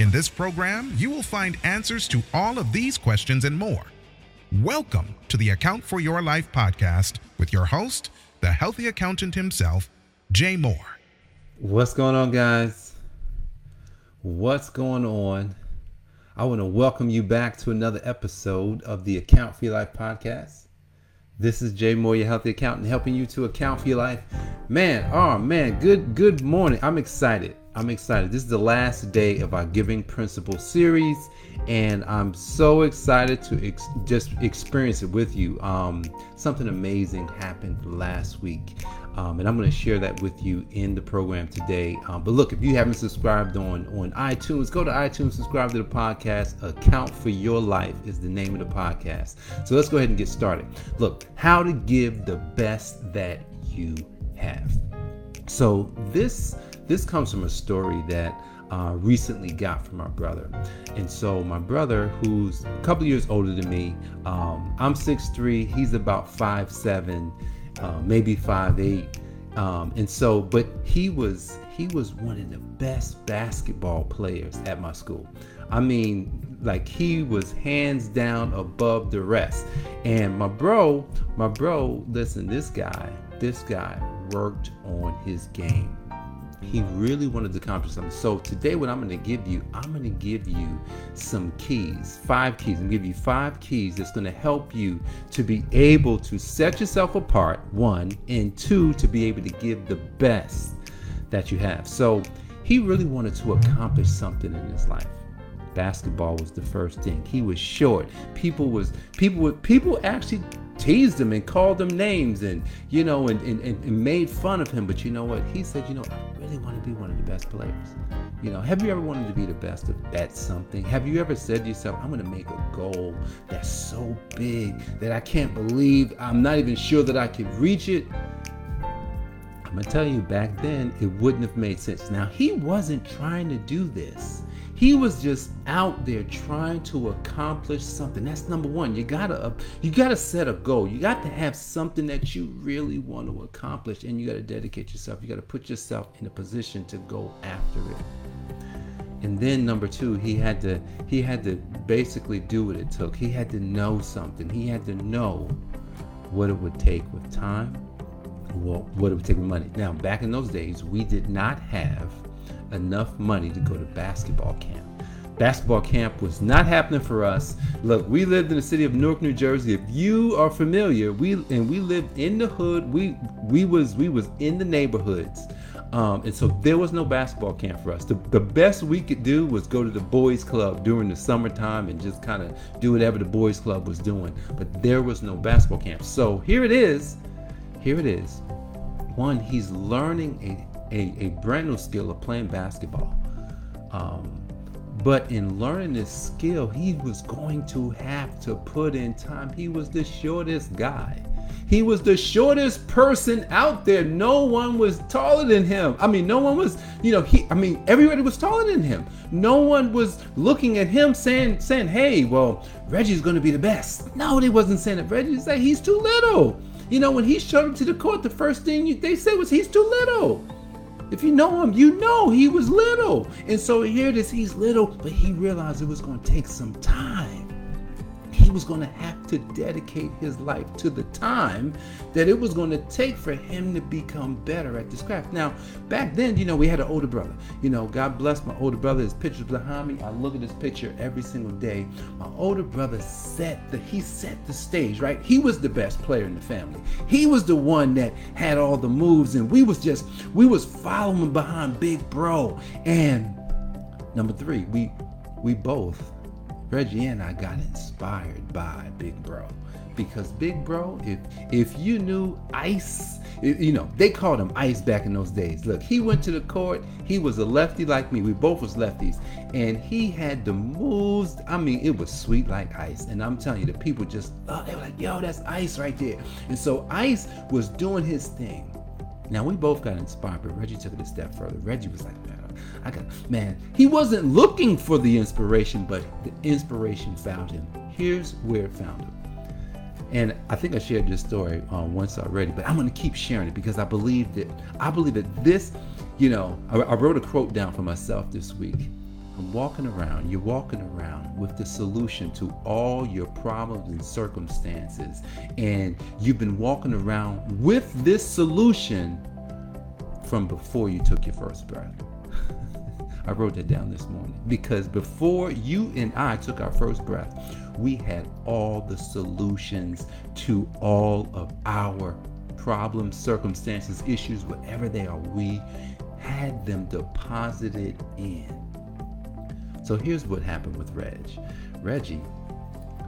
In this program, you will find answers to all of these questions and more. Welcome to the Account for Your Life podcast with your host, the healthy accountant himself, Jay Moore. What's going on, guys? What's going on? I want to welcome you back to another episode of the Account for Your Life podcast. This is Jay Moore, your healthy accountant, helping you to account for your life. Man, oh man, good good morning. I'm excited. I'm excited. This is the last day of our Giving Principle series, and I'm so excited to ex- just experience it with you. Um, something amazing happened last week, um, and I'm going to share that with you in the program today. Um, but look, if you haven't subscribed on on iTunes, go to iTunes, subscribe to the podcast. Account for Your Life is the name of the podcast. So let's go ahead and get started. Look, how to give the best that you have. So this this comes from a story that uh, recently got from my brother. And so my brother, who's a couple years older than me, um, I'm 6'3", he's about 5'7", uh, maybe 5'8". Um, and so, but he was he was one of the best basketball players at my school. I mean, like he was hands down above the rest. And my bro, my bro, listen, this guy, this guy worked on his game he really wanted to accomplish something. So today, what I'm going to give you, I'm going to give you some keys, five keys. I'm going to give you five keys that's going to help you to be able to set yourself apart, one, and two, to be able to give the best that you have. So he really wanted to accomplish something in his life basketball was the first thing. He was short. People was people would people actually teased him and called him names and you know and, and, and made fun of him. But you know what? He said, you know, I really want to be one of the best players. You know, have you ever wanted to be the best at something? Have you ever said to yourself, I'm gonna make a goal that's so big that I can't believe I'm not even sure that I could reach it? I'm gonna tell you back then it wouldn't have made sense. Now he wasn't trying to do this. He was just out there trying to accomplish something. That's number one. You gotta uh, you gotta set a goal. You got to have something that you really want to accomplish, and you gotta dedicate yourself. You gotta put yourself in a position to go after it. And then number two, he had to he had to basically do what it took. He had to know something. He had to know what it would take with time, well, what it would take with money. Now, back in those days, we did not have enough money to go to basketball camp. Basketball camp was not happening for us. Look, we lived in the city of Newark, New Jersey. If you are familiar, we and we lived in the hood. We we was we was in the neighborhoods. Um, and so there was no basketball camp for us. The, the best we could do was go to the boys club during the summertime and just kind of do whatever the boys club was doing. But there was no basketball camp. So here it is. Here it is. One, he's learning a a, brand new skill of playing basketball. Um, but in learning this skill, he was going to have to put in time. He was the shortest guy. He was the shortest person out there. No one was taller than him. I mean, no one was, you know, he I mean, everybody was taller than him. No one was looking at him saying saying, "Hey, well, Reggie's going to be the best." No, they wasn't saying that. Reggie said he's too little. You know, when he showed up to the court, the first thing they said was he's too little. If you know him, you know he was little. And so here it is, he's little, but he realized it was going to take some time was going to have to dedicate his life to the time that it was going to take for him to become better at this craft. Now, back then, you know, we had an older brother. You know, God bless my older brother. His picture's behind me. I look at his picture every single day. My older brother set the he set the stage, right? He was the best player in the family. He was the one that had all the moves, and we was just we was following behind Big Bro. And number three, we we both Reggie and I got inspired by Big Bro because big bro, if if you knew Ice, you know they called him Ice back in those days. Look, he went to the court. He was a lefty like me. We both was lefties, and he had the moves. I mean, it was sweet like ice. And I'm telling you, the people just oh, they were like, "Yo, that's Ice right there." And so Ice was doing his thing. Now we both got inspired, but Reggie took it a step further. Reggie was like, I got man. He wasn't looking for the inspiration, but the inspiration found him. Here's where it found him. And I think I shared this story um, once already, but I'm going to keep sharing it because I believe that I believe that this, you know, I, I wrote a quote down for myself this week. I'm walking around, you're walking around with the solution to all your problems and circumstances. And you've been walking around with this solution from before you took your first breath. I wrote that down this morning because before you and I took our first breath, we had all the solutions to all of our problems, circumstances, issues, whatever they are. We had them deposited in. So here's what happened with Reg. Reggie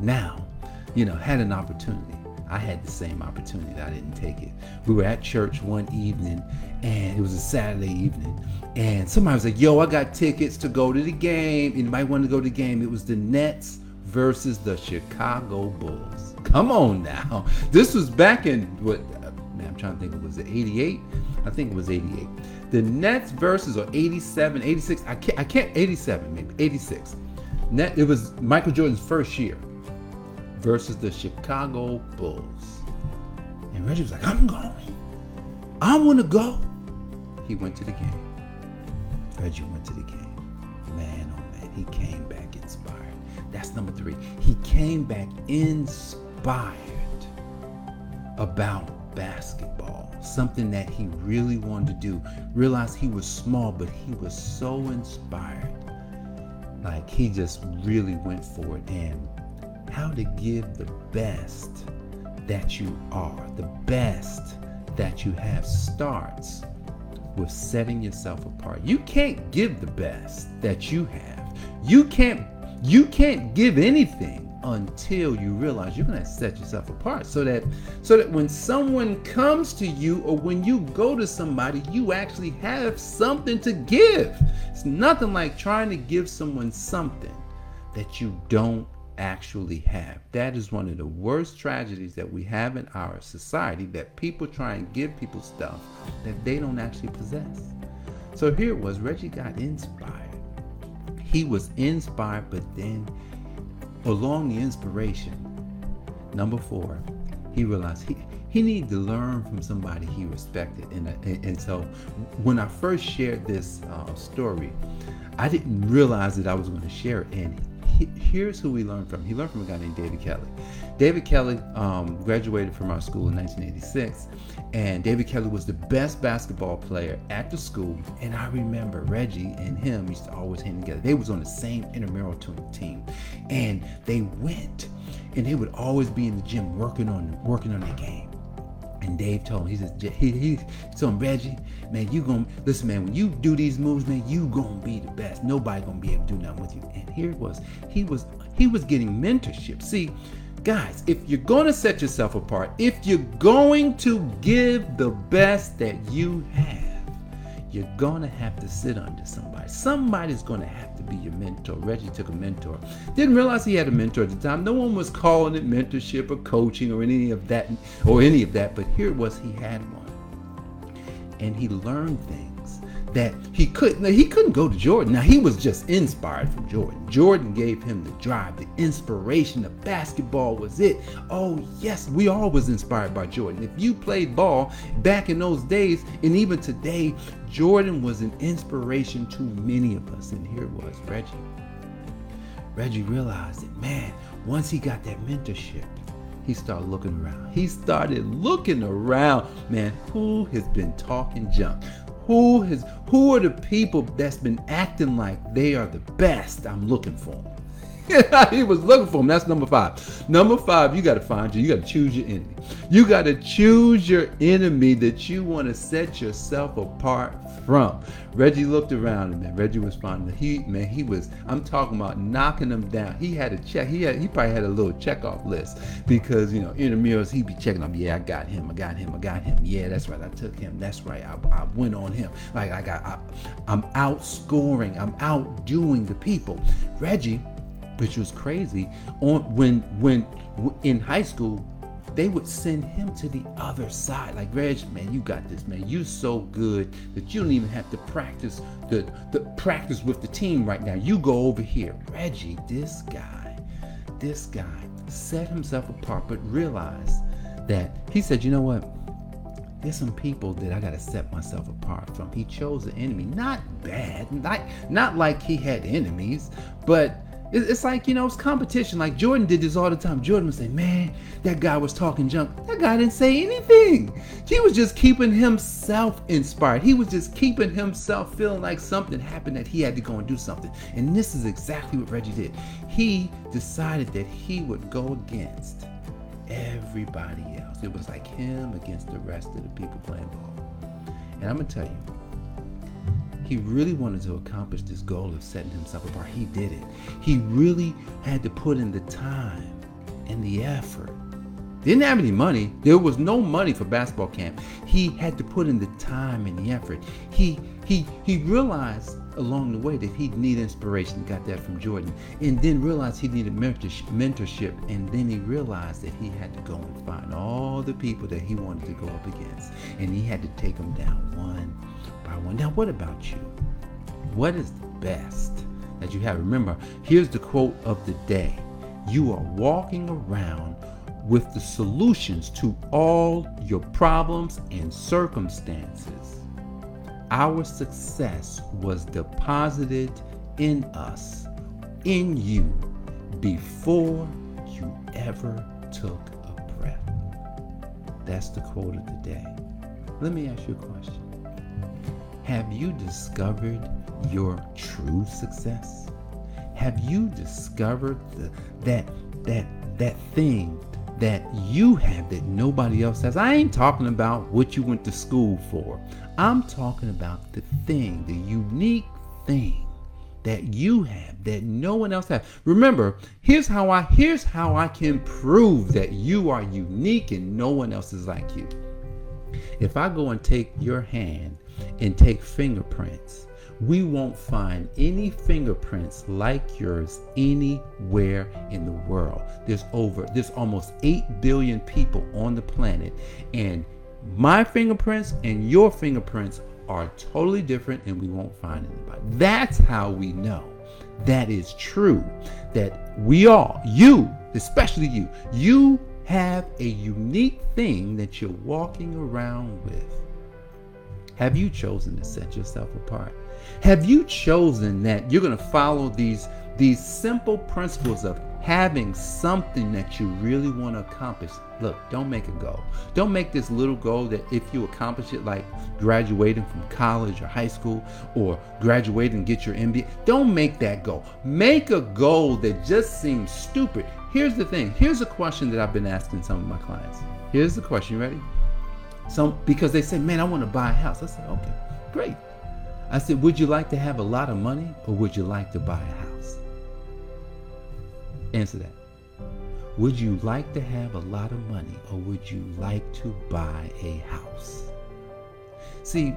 now, you know, had an opportunity. I had the same opportunity. I didn't take it. We were at church one evening, and it was a Saturday evening, and somebody was like, "Yo, I got tickets to go to the game." Anybody want to go to the game? It was the Nets versus the Chicago Bulls. Come on now. This was back in what? Man, I'm trying to think. It Was it '88? I think it was '88. The Nets versus or '87, '86. I can't. I can't. '87 maybe. '86. Net. It was Michael Jordan's first year versus the Chicago Bulls. And Reggie was like, I'm going. I want to go. He went to the game. Reggie went to the game. Man, oh man, he came back inspired. That's number three. He came back inspired about basketball, something that he really wanted to do. Realized he was small, but he was so inspired. Like he just really went for it. And how to give the best that you are, the best that you have starts with setting yourself apart. You can't give the best that you have. You can't you can't give anything until you realize you're going to set yourself apart so that so that when someone comes to you or when you go to somebody you actually have something to give. It's nothing like trying to give someone something that you don't actually have. That is one of the worst tragedies that we have in our society that people try and give people stuff that they don't actually possess. So here it was Reggie got inspired. He was inspired, but then along the inspiration, number four, he realized he, he needed to learn from somebody he respected. And, and, and so when I first shared this uh, story, I didn't realize that I was going to share it. And here's who we learned from. He learned from a guy named David Kelly. David Kelly um, graduated from our school in 1986, and David Kelly was the best basketball player at the school. And I remember Reggie and him used to always hang together. They was on the same intramural team, and they went, and they would always be in the gym working on working on their game. And Dave told him, he says, he, he told him, Reggie, man, you gonna listen, man, when you do these moves, man, you gonna be the best. Nobody gonna be able to do nothing with you. And here it was. He was he was getting mentorship. See, guys, if you're gonna set yourself apart, if you're going to give the best that you have, you're gonna have to sit under somebody. Somebody's gonna have to be your mentor. Reggie took a mentor. Didn't realize he had a mentor at the time. No one was calling it mentorship or coaching or any of that or any of that, but here it was he had one. And he learned things that he couldn't he couldn't go to Jordan. Now he was just inspired from Jordan. Jordan gave him the drive, the inspiration. The basketball was it. Oh yes, we all was inspired by Jordan. If you played ball back in those days and even today, Jordan was an inspiration to many of us. And here was, Reggie. Reggie realized that man, once he got that mentorship, he started looking around. He started looking around, man, who has been talking junk? Who has who are the people that's been acting like they are the best I'm looking for? he was looking for him. That's number five. Number five, you got to find you. You got to choose your enemy. You got to choose your enemy that you want to set yourself apart from. Reggie looked around and man, Reggie was finding he man, he was. I'm talking about knocking him down. He had a check. He had he probably had a little check off list because you know in the intramurals he'd be checking them. Yeah, I got him. I got him. I got him. Yeah, that's right. I took him. That's right. I, I went on him. Like I got. I, I'm outscoring. I'm outdoing the people. Reggie which was crazy. On when when in high school, they would send him to the other side. Like Reg, man, you got this, man. You so good that you don't even have to practice the, the practice with the team right now. You go over here. Reggie, this guy, this guy set himself apart, but realized that he said, you know what? There's some people that I gotta set myself apart from. He chose the enemy. Not bad, not not like he had enemies, but it's like, you know, it's competition. Like Jordan did this all the time. Jordan would say, Man, that guy was talking junk. That guy didn't say anything. He was just keeping himself inspired. He was just keeping himself feeling like something happened that he had to go and do something. And this is exactly what Reggie did. He decided that he would go against everybody else. It was like him against the rest of the people playing ball. And I'm going to tell you, he really wanted to accomplish this goal of setting himself apart. He did it. He really had to put in the time and the effort. Didn't have any money. There was no money for basketball camp. He had to put in the time and the effort. He he he realized along the way that he'd need inspiration. Got that from Jordan, and then realized he needed mentorship. And then he realized that he had to go and find all the people that he wanted to go up against, and he had to take them down one by one. Now, what about you? What is the best that you have? Remember, here's the quote of the day You are walking around with the solutions to all your problems and circumstances. Our success was deposited in us, in you, before you ever took a breath. That's the quote of the day. Let me ask you a question. Have you discovered your true success? Have you discovered the, that that that thing that you have that nobody else has? I ain't talking about what you went to school for. I'm talking about the thing, the unique thing that you have that no one else has. Remember, here's how I here's how I can prove that you are unique and no one else is like you. If I go and take your hand and take fingerprints, we won't find any fingerprints like yours anywhere in the world. There's over, there's almost 8 billion people on the planet, and my fingerprints and your fingerprints are totally different, and we won't find anybody. That's how we know that is true. That we all, you, especially you, you have a unique thing that you're walking around with. Have you chosen to set yourself apart? Have you chosen that you're going to follow these these simple principles of having something that you really want to accomplish? Look, don't make a goal. Don't make this little goal that if you accomplish it like graduating from college or high school or graduating and get your MBA, don't make that goal. Make a goal that just seems stupid. Here's the thing. Here's a question that I've been asking some of my clients. Here's the question. You ready? Some because they say, "Man, I want to buy a house." I said, "Okay, great." I said, "Would you like to have a lot of money, or would you like to buy a house?" Answer that. Would you like to have a lot of money, or would you like to buy a house? See,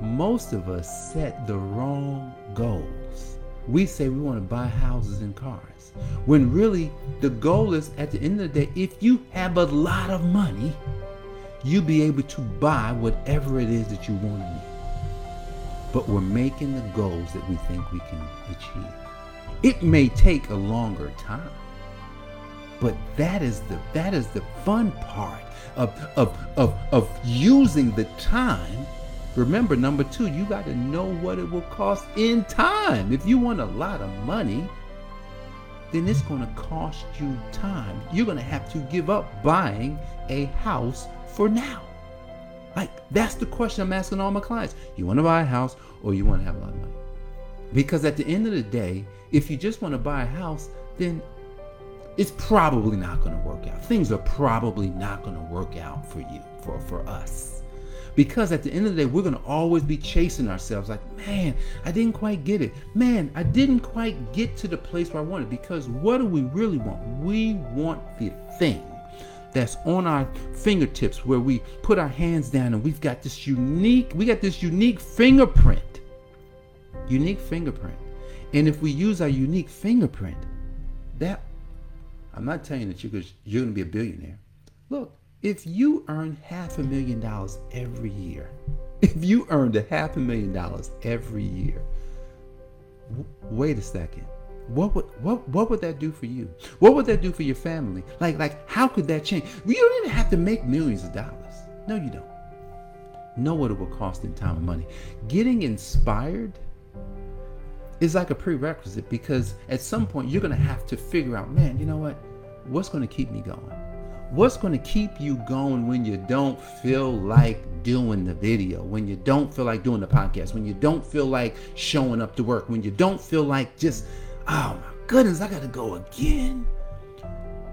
most of us set the wrong goals. We say we want to buy houses and cars, when really the goal is at the end of the day, if you have a lot of money, you be able to buy whatever it is that you want to. But we're making the goals that we think we can achieve. It may take a longer time, but that is the that is the fun part of of of, of using the time. Remember, number two, you got to know what it will cost in time. If you want a lot of money, then it's going to cost you time. You're going to have to give up buying a house for now? Like, that's the question I'm asking all my clients. You want to buy a house or you want to have a lot of money? Because at the end of the day, if you just want to buy a house, then it's probably not going to work out. Things are probably not going to work out for you, for, for us. Because at the end of the day, we're going to always be chasing ourselves like, man, I didn't quite get it. Man, I didn't quite get to the place where I wanted. Because what do we really want? We want the thing that's on our fingertips where we put our hands down and we've got this unique, we got this unique fingerprint. Unique fingerprint. And if we use our unique fingerprint, that I'm not telling you that you're, you're going to be a billionaire. Look, if you earn half a million dollars every year, if you earned a half a million dollars every year, w- wait a second. What would what what would that do for you? What would that do for your family? Like like how could that change? You don't even have to make millions of dollars. No, you don't. Know what it will cost in time and money. Getting inspired is like a prerequisite because at some point you're gonna have to figure out, man, you know what? What's gonna keep me going? What's gonna keep you going when you don't feel like doing the video, when you don't feel like doing the podcast, when you don't feel like showing up to work, when you don't feel like just, oh my goodness, I gotta go again.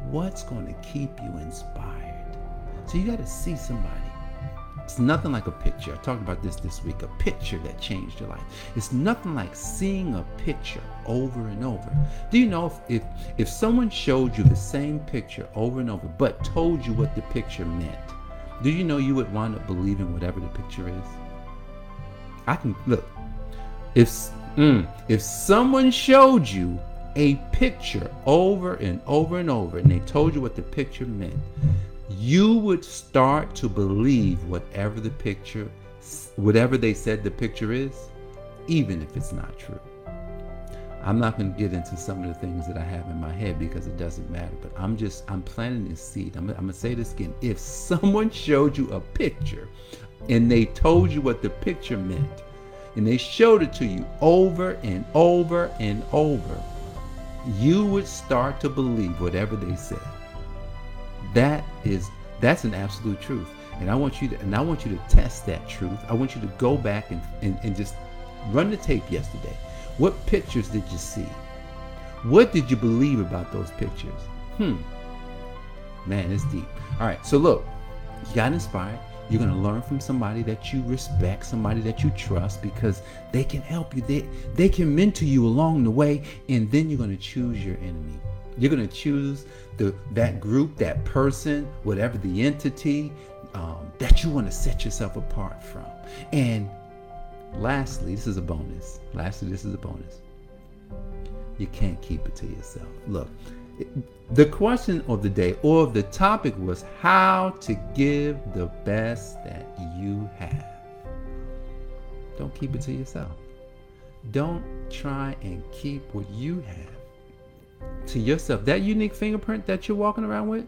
What's gonna keep you inspired? So you gotta see somebody it's nothing like a picture. I talked about this this week. A picture that changed your life. It's nothing like seeing a picture over and over. Do you know if, if if someone showed you the same picture over and over, but told you what the picture meant, do you know you would wind up believing whatever the picture is? I can look. If mm, if someone showed you a picture over and over and over, and they told you what the picture meant, you would start to believe whatever the picture, whatever they said the picture is, even if it's not true. I'm not going to get into some of the things that I have in my head because it doesn't matter, but I'm just, I'm planting this seed. I'm, I'm going to say this again. If someone showed you a picture and they told you what the picture meant, and they showed it to you over and over and over, you would start to believe whatever they said. That is that's an absolute truth. And I want you to and I want you to test that truth. I want you to go back and, and, and just run the tape yesterday. What pictures did you see? What did you believe about those pictures? Hmm. Man, it's deep. All right, so look, you got inspired. You're going to learn from somebody that you respect, somebody that you trust because they can help you. They, they can mentor you along the way, and then you're going to choose your enemy. You're going to choose the that group, that person, whatever the entity um, that you want to set yourself apart from. And lastly, this is a bonus. Lastly, this is a bonus. You can't keep it to yourself. Look, the question of the day or the topic was how to give the best that you have. Don't keep it to yourself. Don't try and keep what you have to yourself. That unique fingerprint that you're walking around with,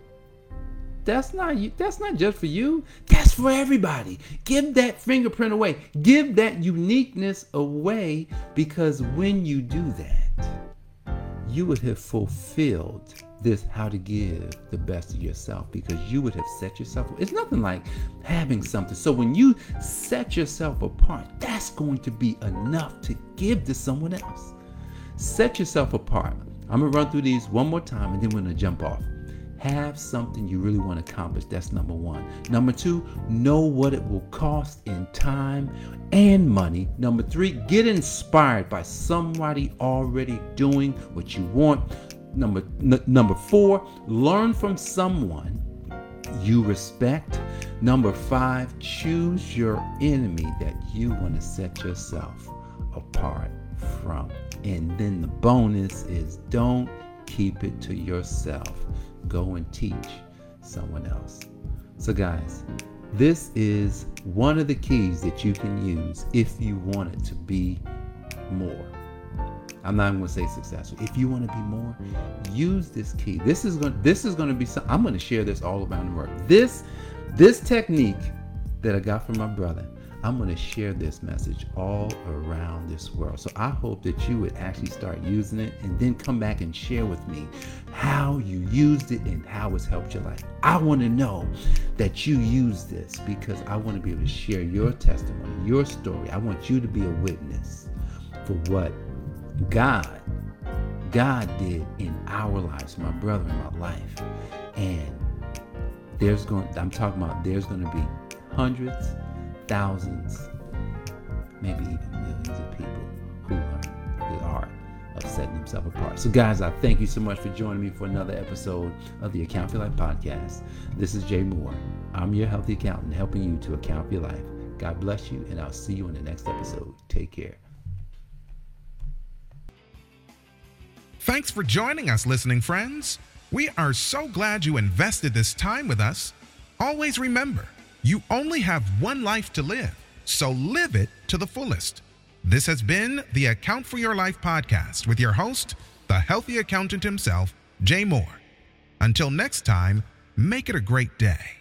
that's not you. That's not just for you. That's for everybody. Give that fingerprint away. Give that uniqueness away because when you do that, you would have fulfilled this how to give the best of yourself because you would have set yourself it's nothing like having something. So when you set yourself apart that's going to be enough to give to someone else. Set yourself apart. I'm gonna run through these one more time and then we're gonna jump off. Have something you really want to accomplish. That's number one. Number two, know what it will cost in time and money. Number three, get inspired by somebody already doing what you want. Number n- number four, learn from someone you respect. Number five, choose your enemy that you want to set yourself apart from. And then the bonus is don't keep it to yourself. Go and teach someone else. So, guys, this is one of the keys that you can use if you want it to be more. I'm not even going to say successful. If you want to be more, use this key. This is going. This is going to be. Some, I'm going to share this all around the world. This, this technique that I got from my brother I'm going to share this message all around this world. So I hope that you would actually start using it and then come back and share with me how you used it and how it's helped your life. I want to know that you use this because I want to be able to share your testimony, your story. I want you to be a witness for what God God did in our lives, my brother in my life. And there's going I'm talking about there's going to be hundreds, thousands, maybe even millions of people who learn the art of setting themselves apart. So, guys, I thank you so much for joining me for another episode of the Account for Life podcast. This is Jay Moore. I'm your healthy accountant helping you to account for your life. God bless you, and I'll see you in the next episode. Take care. Thanks for joining us, listening friends. We are so glad you invested this time with us. Always remember, you only have one life to live, so live it to the fullest. This has been the Account for Your Life podcast with your host, the healthy accountant himself, Jay Moore. Until next time, make it a great day.